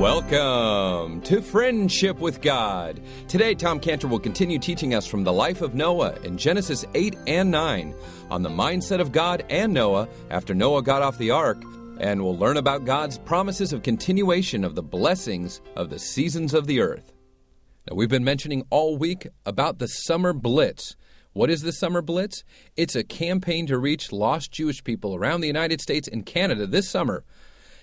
Welcome to Friendship with God. Today, Tom Cantor will continue teaching us from the life of Noah in Genesis 8 and 9 on the mindset of God and Noah after Noah got off the ark, and we'll learn about God's promises of continuation of the blessings of the seasons of the earth. Now, we've been mentioning all week about the Summer Blitz. What is the Summer Blitz? It's a campaign to reach lost Jewish people around the United States and Canada this summer.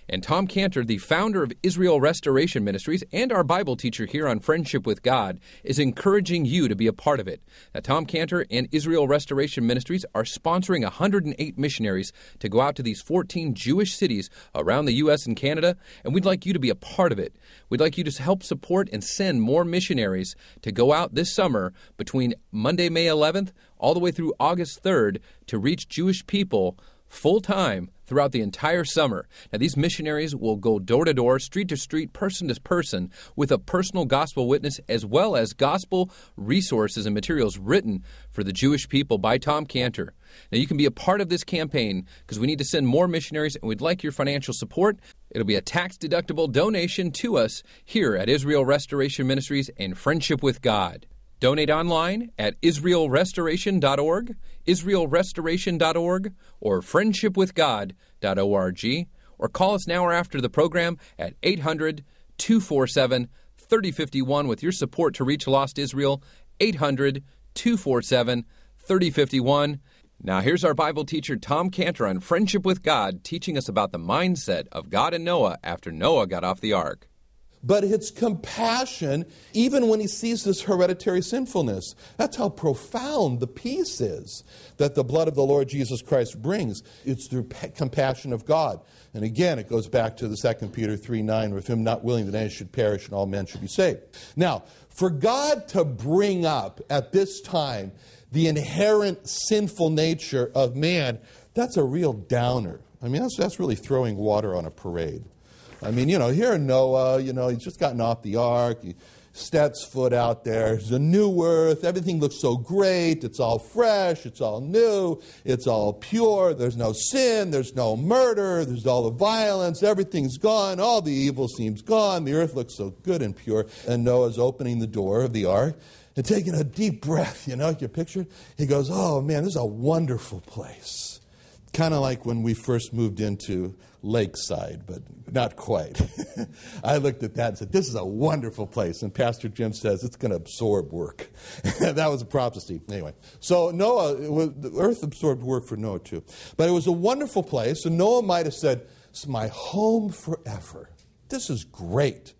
And Tom Cantor, the founder of Israel Restoration Ministries and our Bible teacher here on Friendship with God, is encouraging you to be a part of it. Now, Tom Cantor and Israel Restoration Ministries are sponsoring 108 missionaries to go out to these 14 Jewish cities around the U.S. and Canada, and we'd like you to be a part of it. We'd like you to help support and send more missionaries to go out this summer between Monday, May 11th, all the way through August 3rd to reach Jewish people full time throughout the entire summer. Now, these missionaries will go door to door, street to street, person to person with a personal gospel witness as well as gospel resources and materials written for the Jewish people by Tom Cantor. Now, you can be a part of this campaign because we need to send more missionaries and we'd like your financial support. It'll be a tax deductible donation to us here at Israel Restoration Ministries and Friendship with God. Donate online at israelrestoration.org, israelrestoration.org, or friendshipwithgod.org, or call us now or after the program at 800 247 3051 with your support to reach Lost Israel, 800 247 3051. Now, here's our Bible teacher, Tom Cantor, on Friendship with God, teaching us about the mindset of God and Noah after Noah got off the ark but it's compassion even when he sees this hereditary sinfulness. That's how profound the peace is that the blood of the Lord Jesus Christ brings. It's through compassion of God. And again, it goes back to the 2 Peter 3 9, with him not willing that any should perish and all men should be saved. Now, for God to bring up at this time the inherent sinful nature of man, that's a real downer. I mean, that's, that's really throwing water on a parade. I mean, you know, here Noah, you know, he's just gotten off the ark. He steps foot out there. There's a new earth. Everything looks so great. It's all fresh. It's all new. It's all pure. There's no sin. There's no murder. There's all the violence. Everything's gone. All the evil seems gone. The earth looks so good and pure. And Noah's opening the door of the ark and taking a deep breath. You know, you picture it? He goes, Oh, man, this is a wonderful place. Kind of like when we first moved into Lakeside, but not quite. I looked at that and said, This is a wonderful place. And Pastor Jim says it's going to absorb work. that was a prophecy. Anyway, so Noah, was, the earth absorbed work for Noah too. But it was a wonderful place, and Noah might have said, It's my home forever. This is great.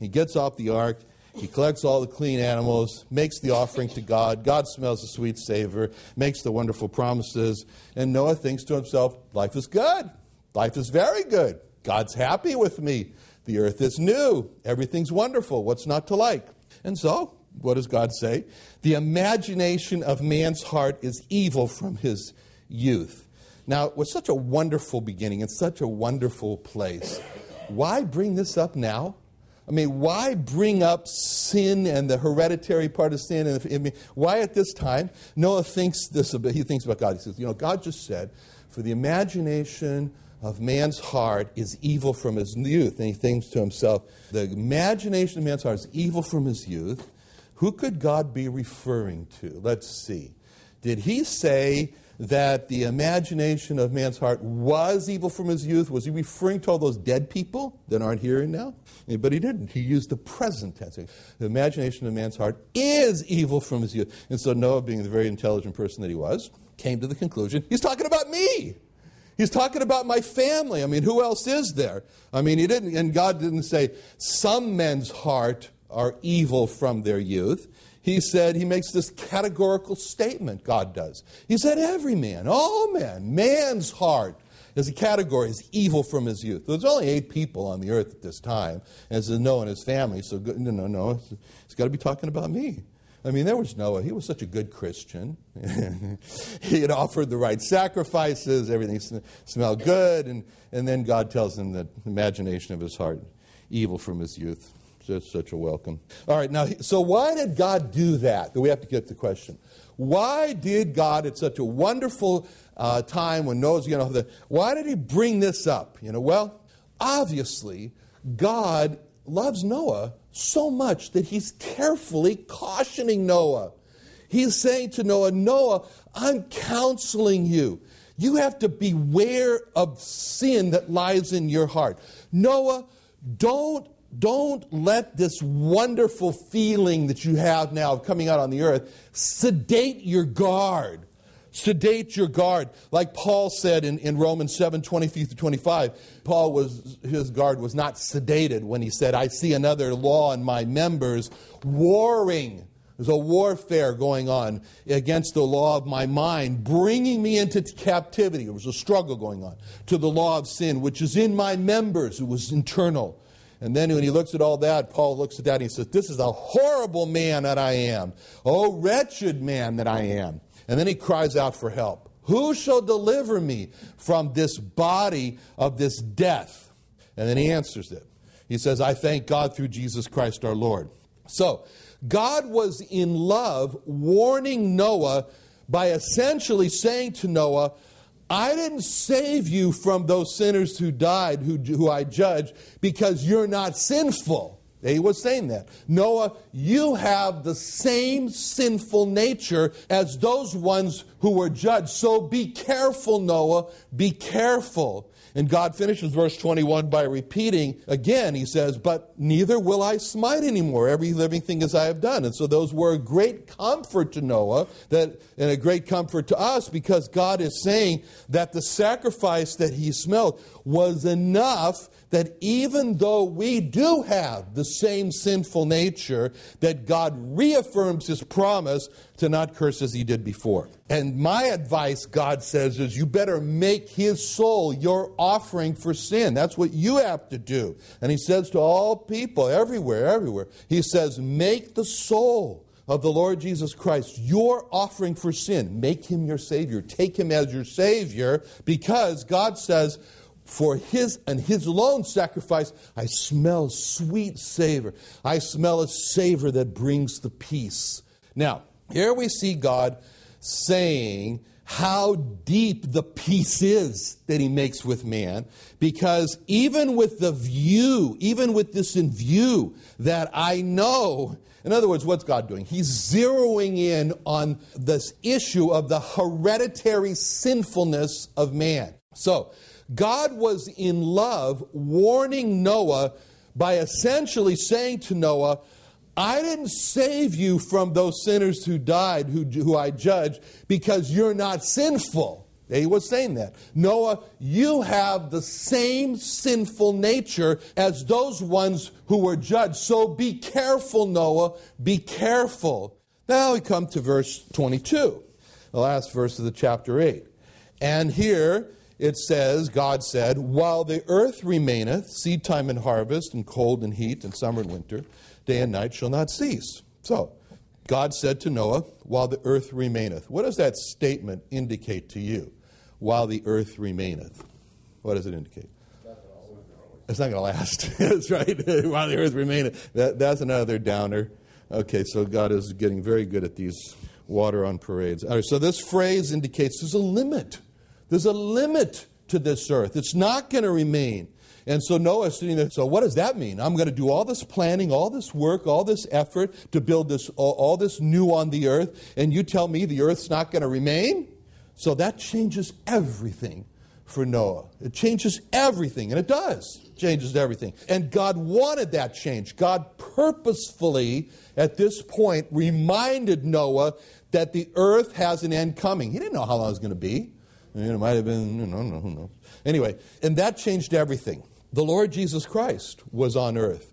He gets off the ark. He collects all the clean animals, makes the offering to God. God smells the sweet savor, makes the wonderful promises. And Noah thinks to himself, Life is good. Life is very good. God's happy with me. The earth is new. Everything's wonderful. What's not to like? And so, what does God say? The imagination of man's heart is evil from his youth. Now, it was such a wonderful beginning and such a wonderful place. Why bring this up now? I mean, why bring up sin and the hereditary part of sin? And I mean, why at this time? Noah thinks this. He thinks about God. He says, "You know, God just said, for the imagination of man's heart is evil from his youth. And he thinks to himself, the imagination of man's heart is evil from his youth. Who could God be referring to? Let's see. Did he say that the imagination of man's heart was evil from his youth? Was he referring to all those dead people that aren't here now? But he didn't. He used the present tense. The imagination of man's heart is evil from his youth. And so Noah, being the very intelligent person that he was, came to the conclusion he's talking about me. He's talking about my family. I mean, who else is there? I mean, he didn't, and God didn't say some men's heart are evil from their youth. He said, he makes this categorical statement, God does. He said, every man, all men, man's heart as a category is evil from his youth. There's only eight people on the earth at this time, as Noah and his family, so no, no, no, he's got to be talking about me. I mean, there was Noah. He was such a good Christian. he had offered the right sacrifices, everything smelled good, and, and then God tells him that the imagination of his heart, evil from his youth. Just such a welcome. All right, now, so why did God do that? We have to get the question. Why did God, at such a wonderful uh, time when Noah's, going to, why did he bring this up? You know, well, obviously, God loves Noah so much that he's carefully cautioning Noah. He's saying to Noah, Noah, I'm counseling you. You have to beware of sin that lies in your heart. Noah, don't, don't let this wonderful feeling that you have now of coming out on the earth sedate your guard. Sedate your guard. Like Paul said in, in Romans 7 23 through 25, Paul was, his guard was not sedated when he said, I see another law in my members warring there's a warfare going on against the law of my mind, bringing me into captivity. There was a struggle going on to the law of sin, which is in my members. It was internal. And then when he looks at all that, Paul looks at that and he says, This is a horrible man that I am. Oh, wretched man that I am. And then he cries out for help. Who shall deliver me from this body of this death? And then he answers it. He says, I thank God through Jesus Christ our Lord. So, God was in love warning Noah by essentially saying to Noah, I didn't save you from those sinners who died, who, who I judge, because you're not sinful. He was saying that. Noah, you have the same sinful nature as those ones who were judged. So be careful, Noah. Be careful. And God finishes verse 21 by repeating again, he says, But neither will I smite anymore every living thing as I have done. And so those were a great comfort to Noah that, and a great comfort to us because God is saying that the sacrifice that he smelled was enough that even though we do have the same sinful nature, that God reaffirms his promise to not curse as he did before. And my advice, God says, is you better make his soul your offering for sin. That's what you have to do. And he says to all people, everywhere, everywhere, he says, make the soul of the Lord Jesus Christ your offering for sin. Make him your Savior. Take him as your Savior because God says, for his and his alone sacrifice, I smell sweet savor. I smell a savor that brings the peace. Now, here we see God saying how deep the peace is that he makes with man, because even with the view, even with this in view, that I know, in other words, what's God doing? He's zeroing in on this issue of the hereditary sinfulness of man. So, God was in love warning Noah by essentially saying to Noah, I didn't save you from those sinners who died, who, who I judge, because you're not sinful. He was saying that. Noah, you have the same sinful nature as those ones who were judged. So be careful, Noah. Be careful. Now we come to verse 22, the last verse of the chapter 8. And here it says, God said, While the earth remaineth, seed time and harvest, and cold and heat, and summer and winter, day and night shall not cease. So, God said to Noah, While the earth remaineth. What does that statement indicate to you? While the earth remaineth. What does it indicate? It's not going to last. that's right. While the earth remaineth. That, that's another downer. Okay, so God is getting very good at these water on parades. All right, so this phrase indicates there's a limit there's a limit to this earth. It's not going to remain. And so Noah's sitting there. So what does that mean? I'm going to do all this planning, all this work, all this effort to build this, all, all this new on the earth, and you tell me the earth's not going to remain? So that changes everything for Noah. It changes everything, and it does. Changes everything. And God wanted that change. God purposefully, at this point, reminded Noah that the earth has an end coming. He didn't know how long it was going to be. It might have been, you know, who knows. Anyway, and that changed everything. The Lord Jesus Christ was on earth,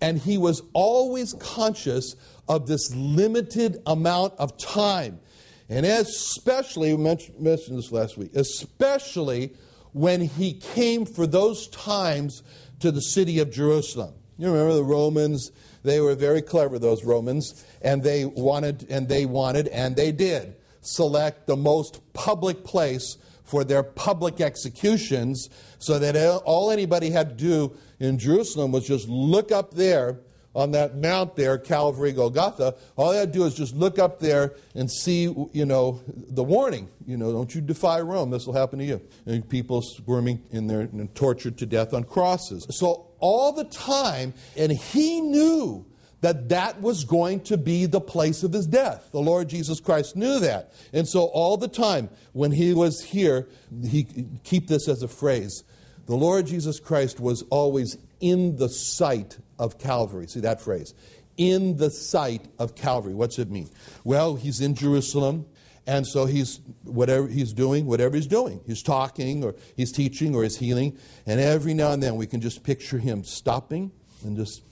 and he was always conscious of this limited amount of time. And especially, we mentioned, this last week, especially when he came for those times to the city of Jerusalem. You remember the Romans, they were very clever, those Romans, and they wanted, and they wanted, and they did select the most public place for their public executions so that all anybody had to do in Jerusalem was just look up there on that mount there, Calvary, Golgotha. All they had to do is just look up there and see, you know, the warning. You know, don't you defy Rome. This will happen to you. And people squirming in there and tortured to death on crosses. So all the time, and he knew that that was going to be the place of his death. The Lord Jesus Christ knew that. And so all the time when he was here, he keep this as a phrase. The Lord Jesus Christ was always in the sight of Calvary. See that phrase? In the sight of Calvary. What's it mean? Well, he's in Jerusalem. And so he's whatever he's doing, whatever he's doing, he's talking or he's teaching or he's healing, and every now and then we can just picture him stopping and just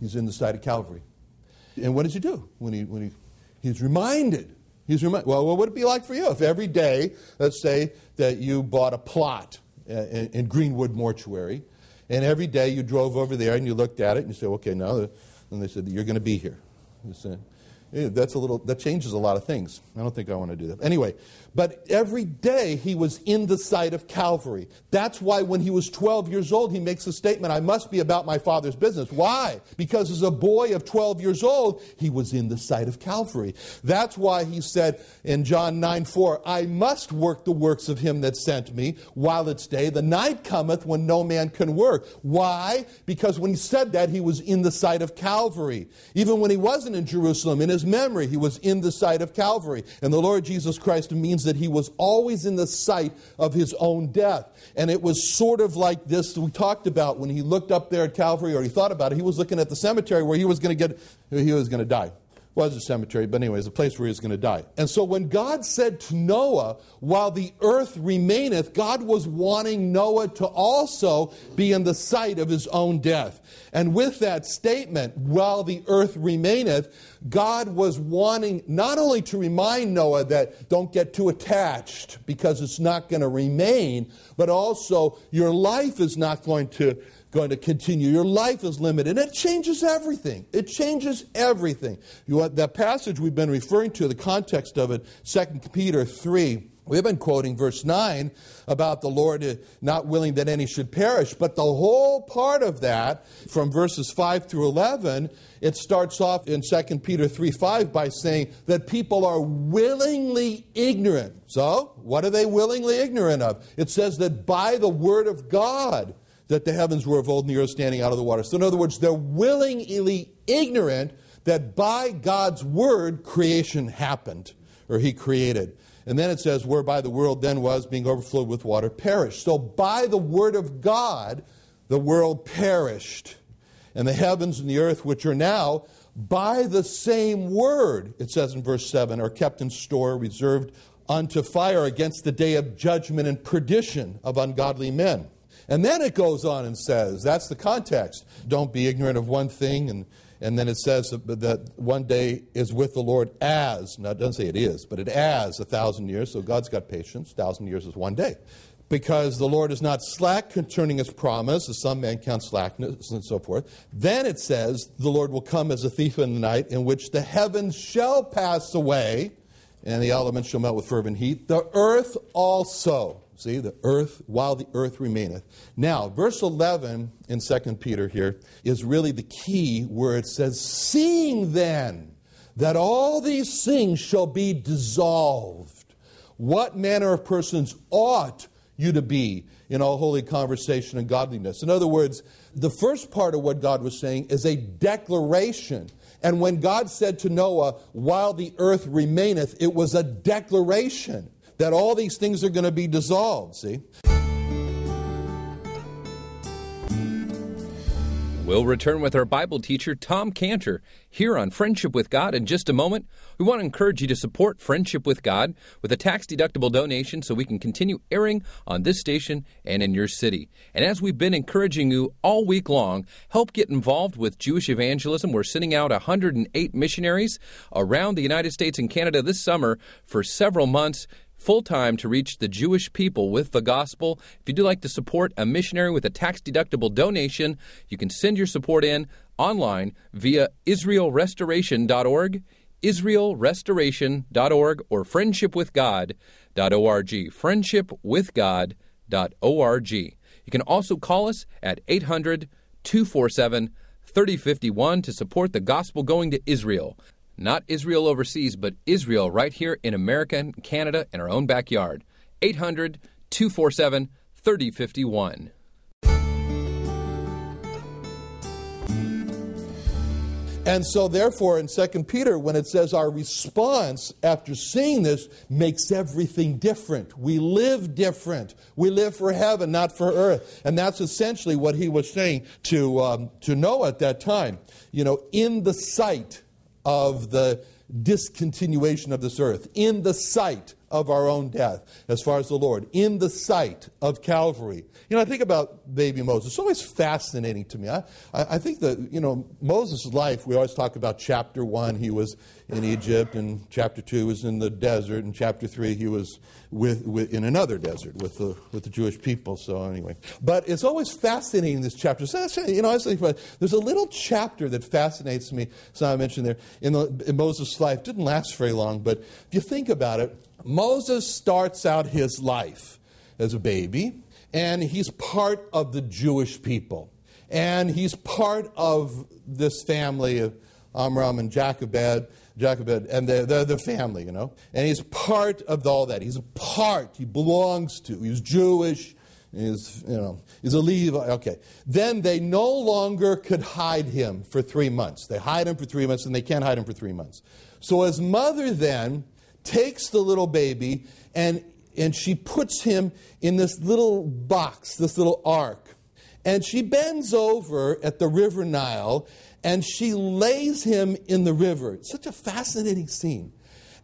he's in the side of Calvary. And what does he do when he when he he's reminded? He's reminded. Well, what would it be like for you if every day, let's say that you bought a plot in, in Greenwood Mortuary, and every day you drove over there and you looked at it and you said, okay, now, and they said you're going to be here. Said, that's a little, that changes a lot of things. I don't think I want to do that. Anyway, but every day he was in the sight of Calvary. That's why when he was 12 years old, he makes a statement I must be about my father's business. Why? Because as a boy of 12 years old, he was in the sight of Calvary. That's why he said in John 9 4, I must work the works of him that sent me while it's day. The night cometh when no man can work. Why? Because when he said that, he was in the sight of Calvary. Even when he wasn't in Jerusalem, in his memory, he was in the sight of Calvary. And the Lord Jesus Christ means that he was always in the sight of his own death. And it was sort of like this we talked about when he looked up there at Calvary, or he thought about it. He was looking at the cemetery where he was going to get, he was going to die was a cemetery, but anyways, a place where he was going to die. And so when God said to Noah, while the earth remaineth, God was wanting Noah to also be in the sight of his own death. And with that statement, while the earth remaineth, God was wanting not only to remind Noah that don't get too attached because it's not going to remain, but also your life is not going to going to continue. Your life is limited. And it changes everything. It changes everything. You want that passage we've been referring to, the context of it, 2 Peter 3. We've been quoting verse 9 about the Lord not willing that any should perish, but the whole part of that, from verses 5 through 11, it starts off in 2 Peter 3 5 by saying that people are willingly ignorant. So, what are they willingly ignorant of? It says that by the word of God, that the heavens were of old and the earth standing out of the water. So, in other words, they're willingly ignorant that by God's word creation happened, or He created. And then it says, whereby the world then was, being overflowed with water, perished. So, by the word of God, the world perished. And the heavens and the earth, which are now, by the same word, it says in verse 7, are kept in store, reserved unto fire against the day of judgment and perdition of ungodly men. And then it goes on and says, that's the context. Don't be ignorant of one thing. And, and then it says that one day is with the Lord as, now it doesn't say it is, but it as a thousand years. So God's got patience. Thousand years is one day. Because the Lord is not slack concerning his promise, as some men count slackness and so forth. Then it says, the Lord will come as a thief in the night, in which the heavens shall pass away, and the elements shall melt with fervent heat. The earth also See, the earth, while the earth remaineth. Now, verse 11 in 2 Peter here is really the key where it says, Seeing then that all these things shall be dissolved, what manner of persons ought you to be in all holy conversation and godliness? In other words, the first part of what God was saying is a declaration. And when God said to Noah, While the earth remaineth, it was a declaration that all these things are going to be dissolved, see? We'll return with our Bible teacher, Tom Cantor, here on Friendship with God in just a moment. We want to encourage you to support Friendship with God with a tax deductible donation so we can continue airing on this station and in your city. And as we've been encouraging you all week long, help get involved with Jewish evangelism. We're sending out 108 missionaries around the United States and Canada this summer for several months full time to reach the Jewish people with the gospel. If you'd like to support a missionary with a tax deductible donation, you can send your support in online via IsraelRestoration.org, IsraelRestoration.org, or FriendshipWithGod.org. FriendshipWithGod.org. You can also call us at 800 247 3051 to support the gospel going to Israel. Not Israel overseas, but Israel right here in America and Canada in our own backyard. 800 247 3051. And so, therefore, in 2 Peter, when it says our response after seeing this makes everything different, we live different. We live for heaven, not for earth. And that's essentially what he was saying to, um, to Noah at that time. You know, in the sight of the discontinuation of this earth, in the sight of our own death, as far as the Lord, in the sight of Calvary. You know, I think about baby Moses. It's always fascinating to me. I, I think that, you know, Moses' life, we always talk about chapter one, he was in Egypt, and chapter two, was in the desert, and chapter three, he was with, with, in another desert with the, with the Jewish people. So, anyway. But it's always fascinating, this chapter. So, you know, I think there's a little chapter that fascinates me, so I mentioned there, in, the, in Moses' life. It didn't last very long, but if you think about it, Moses starts out his life as a baby, and he's part of the Jewish people. And he's part of this family of Amram and Jochebed, Jochebed and the, the, the family, you know. And he's part of all that. He's a part, he belongs to. He's Jewish, he's, you know, he's a Levi. Okay. Then they no longer could hide him for three months. They hide him for three months, and they can't hide him for three months. So his mother then takes the little baby and, and she puts him in this little box, this little ark. And she bends over at the river Nile and she lays him in the river. It's such a fascinating scene.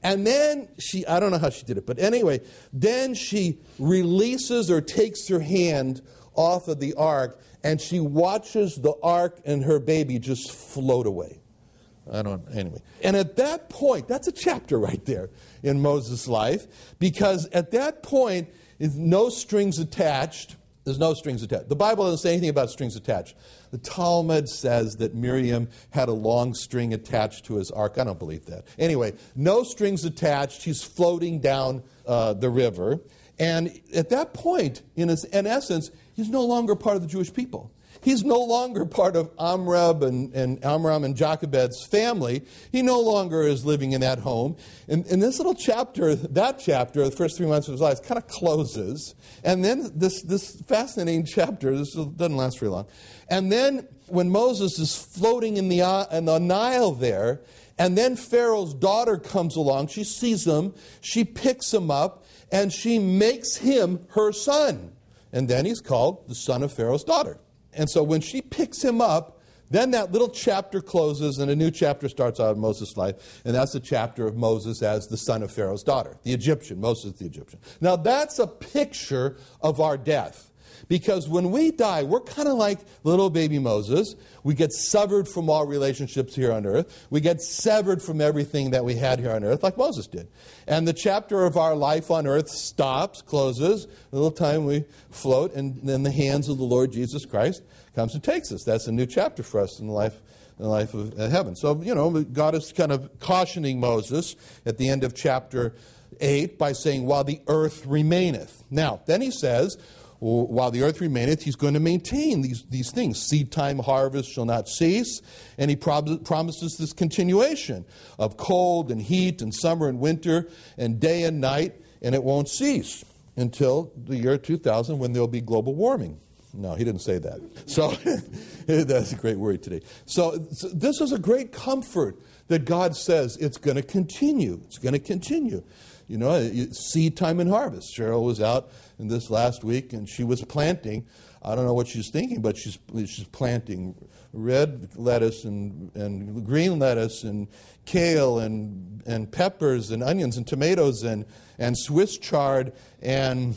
And then she, I don't know how she did it, but anyway, then she releases or takes her hand off of the ark and she watches the ark and her baby just float away. I don't, anyway. And at that point, that's a chapter right there in Moses' life, because at that point, is no strings attached. There's no strings attached. The Bible doesn't say anything about strings attached. The Talmud says that Miriam had a long string attached to his ark. I don't believe that. Anyway, no strings attached. He's floating down uh, the river. And at that point, in, his, in essence, he's no longer part of the Jewish people. He's no longer part of Amram and, and Amram and Jochebed's family. He no longer is living in that home. And, and this little chapter, that chapter, the first three months of his life, kind of closes. And then this, this fascinating chapter, this doesn't last very long. And then when Moses is floating in the, uh, in the Nile there, and then Pharaoh's daughter comes along, she sees him, she picks him up, and she makes him her son. And then he's called the son of Pharaoh's daughter. And so when she picks him up, then that little chapter closes and a new chapter starts out of Moses' life. And that's the chapter of Moses as the son of Pharaoh's daughter, the Egyptian, Moses the Egyptian. Now that's a picture of our death. Because when we die, we're kind of like little baby Moses. We get severed from all relationships here on earth. We get severed from everything that we had here on earth, like Moses did. And the chapter of our life on earth stops, closes. A little time we float, and then the hands of the Lord Jesus Christ comes and takes us. That's a new chapter for us in the life in the life of heaven. So, you know, God is kind of cautioning Moses at the end of chapter 8 by saying, while the earth remaineth. Now, then he says, while the earth remaineth, he's going to maintain these, these things. Seed time, harvest shall not cease. And he prob- promises this continuation of cold and heat and summer and winter and day and night, and it won't cease until the year 2000 when there'll be global warming. No, he didn't say that. So that's a great word today. So, so this is a great comfort that God says it's going to continue. It's going to continue. You know, seed time and harvest. Cheryl was out in this last week and she was planting. I don't know what she's thinking, but she's, she's planting red lettuce and, and green lettuce and kale and, and peppers and onions and tomatoes and, and Swiss chard and,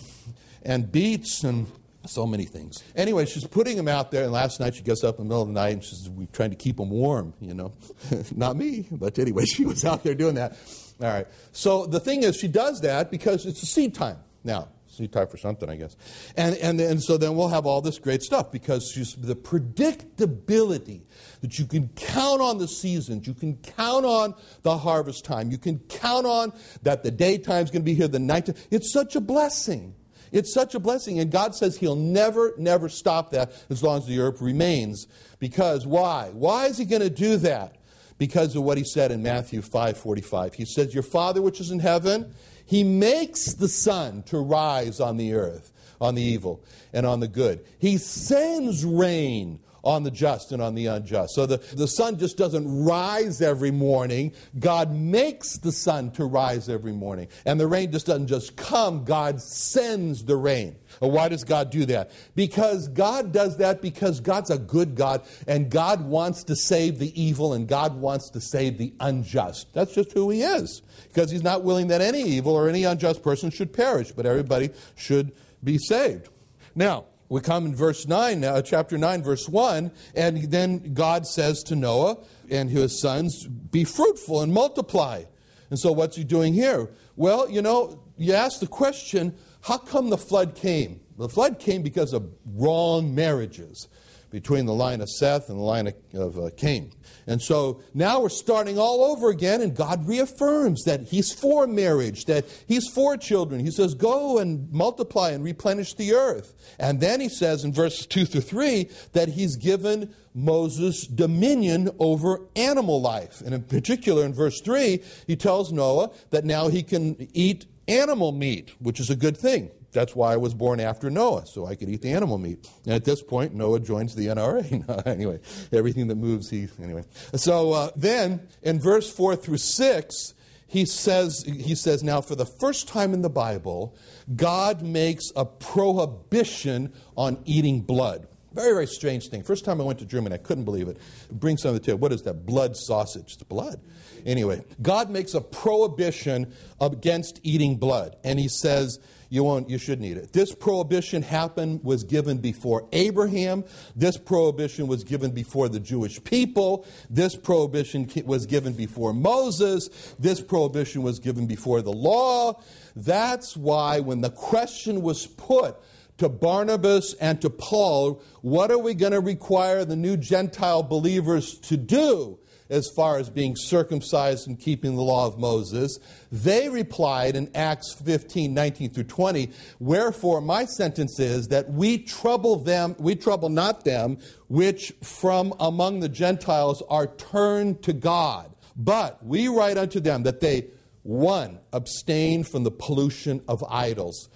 and beets and so many things. Anyway, she's putting them out there, and last night she gets up in the middle of the night and she's trying to keep them warm, you know. Not me, but anyway, she was out there doing that. All right. So the thing is, she does that because it's a seed time now. Seed time for something, I guess. And, and, and so then we'll have all this great stuff because the predictability that you can count on the seasons, you can count on the harvest time, you can count on that the daytime's going to be here, the night. It's such a blessing. It's such a blessing. And God says He'll never, never stop that as long as the earth remains. Because why? Why is He going to do that? Because of what he said in Matthew 5:45. He says, "Your Father which is in heaven, he makes the sun to rise on the earth on the evil and on the good. He sends rain on the just and on the unjust. So the, the sun just doesn't rise every morning. God makes the sun to rise every morning. And the rain just doesn't just come, God sends the rain. Why does God do that? Because God does that because God's a good God and God wants to save the evil and God wants to save the unjust. That's just who He is. Because He's not willing that any evil or any unjust person should perish, but everybody should be saved. Now, we come in verse 9, uh, chapter 9, verse 1, and then God says to Noah and his sons, Be fruitful and multiply. And so, what's he doing here? Well, you know, you ask the question, how come the flood came? The flood came because of wrong marriages between the line of Seth and the line of, of uh, Cain. And so now we're starting all over again, and God reaffirms that He's for marriage, that He's for children. He says, Go and multiply and replenish the earth. And then He says in verses 2 through 3 that He's given Moses dominion over animal life. And in particular, in verse 3, He tells Noah that now he can eat animal meat, which is a good thing. That's why I was born after Noah, so I could eat the animal meat. And at this point, Noah joins the NRA. anyway, everything that moves, he. Anyway. So uh, then, in verse 4 through 6, he says, he says, now for the first time in the Bible, God makes a prohibition on eating blood. Very, very strange thing. First time I went to Germany, I couldn't believe it. Bring some of the table. What is that? Blood sausage. It's blood. Anyway, God makes a prohibition against eating blood. And he says, you won't you shouldn't it. This prohibition happened was given before abraham. This prohibition was given before the jewish people. This prohibition was given before moses. This prohibition was given before the law. That's why when the question was put to Barnabas and to Paul, what are we going to require the new Gentile believers to do? As far as being circumcised and keeping the law of Moses. They replied in Acts 15, 19 through 20, Wherefore my sentence is that we trouble them, we trouble not them which from among the Gentiles are turned to God. But we write unto them that they, one, abstain from the pollution of idols,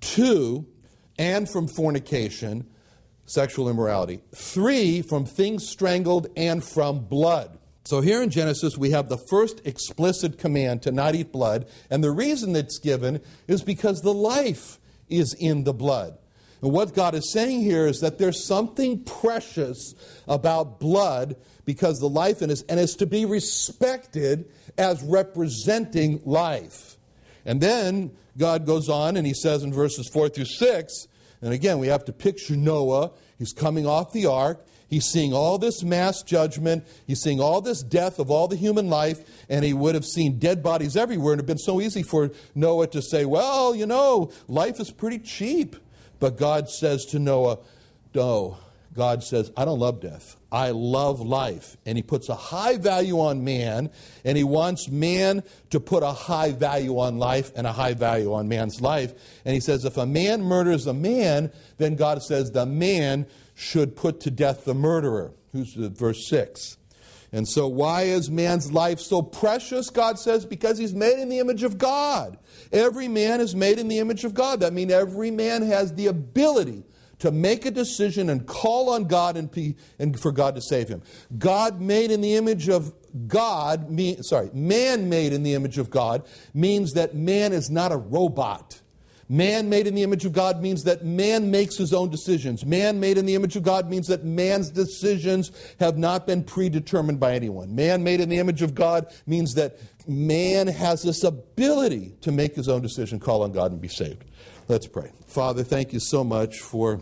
two, and from fornication, sexual immorality, three, from things strangled and from blood. So here in Genesis, we have the first explicit command to not eat blood. And the reason it's given is because the life is in the blood. And what God is saying here is that there's something precious about blood because the life in it, and it's to be respected as representing life. And then God goes on and he says in verses 4 through 6, and again, we have to picture Noah. He's coming off the ark. He's seeing all this mass judgment. He's seeing all this death of all the human life, and he would have seen dead bodies everywhere. And it would have been so easy for Noah to say, Well, you know, life is pretty cheap. But God says to Noah, No. God says, I don't love death. I love life. And he puts a high value on man, and he wants man to put a high value on life and a high value on man's life. And he says, if a man murders a man, then God says the man should put to death the murderer. Who's verse 6? And so, why is man's life so precious? God says, because he's made in the image of God. Every man is made in the image of God. That means every man has the ability to make a decision and call on God and, be, and for God to save him. God made in the image of God, sorry, man made in the image of God means that man is not a robot. Man made in the image of God means that man makes his own decisions. Man made in the image of God means that man's decisions have not been predetermined by anyone. Man made in the image of God means that man has this ability to make his own decision, call on God, and be saved. Let's pray. Father, thank you so much for,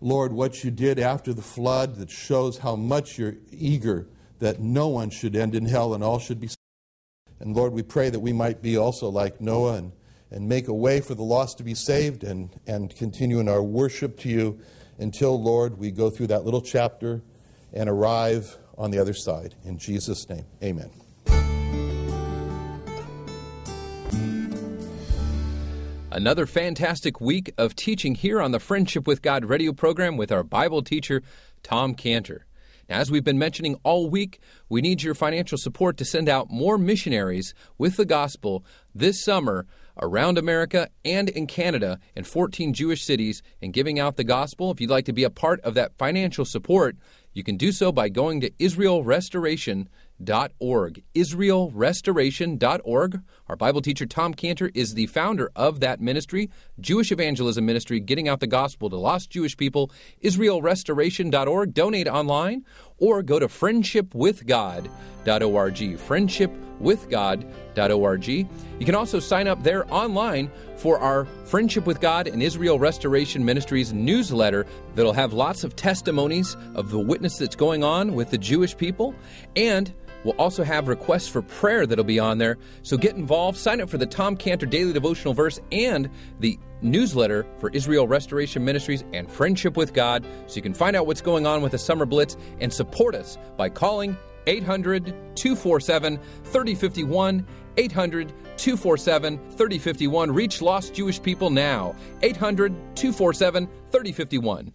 Lord, what you did after the flood that shows how much you're eager that no one should end in hell and all should be saved. And Lord, we pray that we might be also like Noah and and make a way for the lost to be saved and, and continue in our worship to you until, Lord, we go through that little chapter and arrive on the other side. In Jesus' name, amen. Another fantastic week of teaching here on the Friendship with God radio program with our Bible teacher, Tom Cantor. Now, as we've been mentioning all week, we need your financial support to send out more missionaries with the gospel this summer around America and in Canada in 14 Jewish cities and giving out the gospel. If you'd like to be a part of that financial support, you can do so by going to israelrestoration.org. Israelrestoration.org. Our Bible teacher Tom Cantor is the founder of that ministry, Jewish evangelism ministry, getting out the gospel to lost Jewish people. Israelrestoration.org. Donate online or go to friendshipwithgod.org. Friendshipwithgod.org. You can also sign up there online for our Friendship with God and Israel Restoration Ministries newsletter that'll have lots of testimonies of the witness that's going on with the Jewish people. And we'll also have requests for prayer that'll be on there. So get involved. Sign up for the Tom Cantor Daily Devotional Verse and the newsletter for Israel Restoration Ministries and Friendship with God so you can find out what's going on with the Summer Blitz and support us by calling 800 247 3051. 800 247 3051. Reach lost Jewish people now. 800 247 3051.